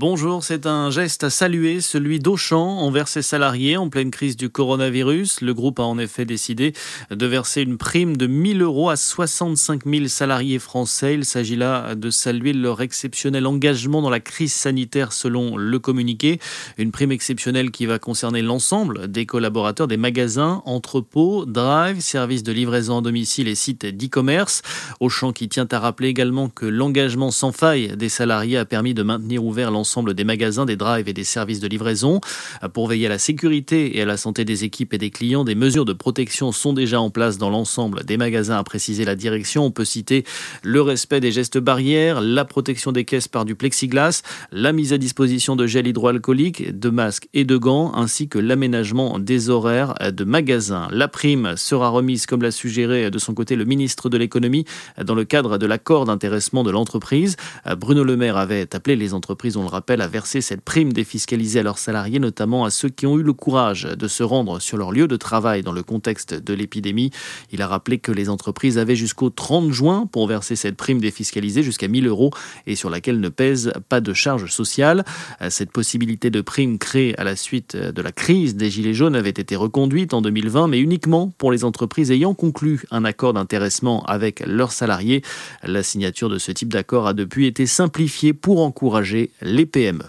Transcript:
Bonjour, c'est un geste à saluer, celui d'Auchan envers ses salariés en pleine crise du coronavirus. Le groupe a en effet décidé de verser une prime de 1000 euros à 65 000 salariés français. Il s'agit là de saluer leur exceptionnel engagement dans la crise sanitaire selon le communiqué. Une prime exceptionnelle qui va concerner l'ensemble des collaborateurs des magasins, entrepôts, drive, services de livraison à domicile et sites d'e-commerce. Auchan qui tient à rappeler également que l'engagement sans faille des salariés a permis de maintenir ouvert l'ensemble l'ensemble des magasins, des drives et des services de livraison. Pour veiller à la sécurité et à la santé des équipes et des clients, des mesures de protection sont déjà en place dans l'ensemble des magasins, a précisé la direction. On peut citer le respect des gestes barrières, la protection des caisses par du plexiglas, la mise à disposition de gel hydroalcoolique, de masques et de gants, ainsi que l'aménagement des horaires de magasins. La prime sera remise, comme l'a suggéré de son côté le ministre de l'économie, dans le cadre de l'accord d'intéressement de l'entreprise. Bruno Le Maire avait appelé les entreprises, on le rappelle, à verser cette prime défiscalisée à leurs salariés, notamment à ceux qui ont eu le courage de se rendre sur leur lieu de travail dans le contexte de l'épidémie. Il a rappelé que les entreprises avaient jusqu'au 30 juin pour verser cette prime défiscalisée jusqu'à 1000 euros et sur laquelle ne pèse pas de charge sociale. Cette possibilité de prime créée à la suite de la crise des Gilets jaunes avait été reconduite en 2020, mais uniquement pour les entreprises ayant conclu un accord d'intéressement avec leurs salariés. La signature de ce type d'accord a depuis été simplifiée pour encourager les PME.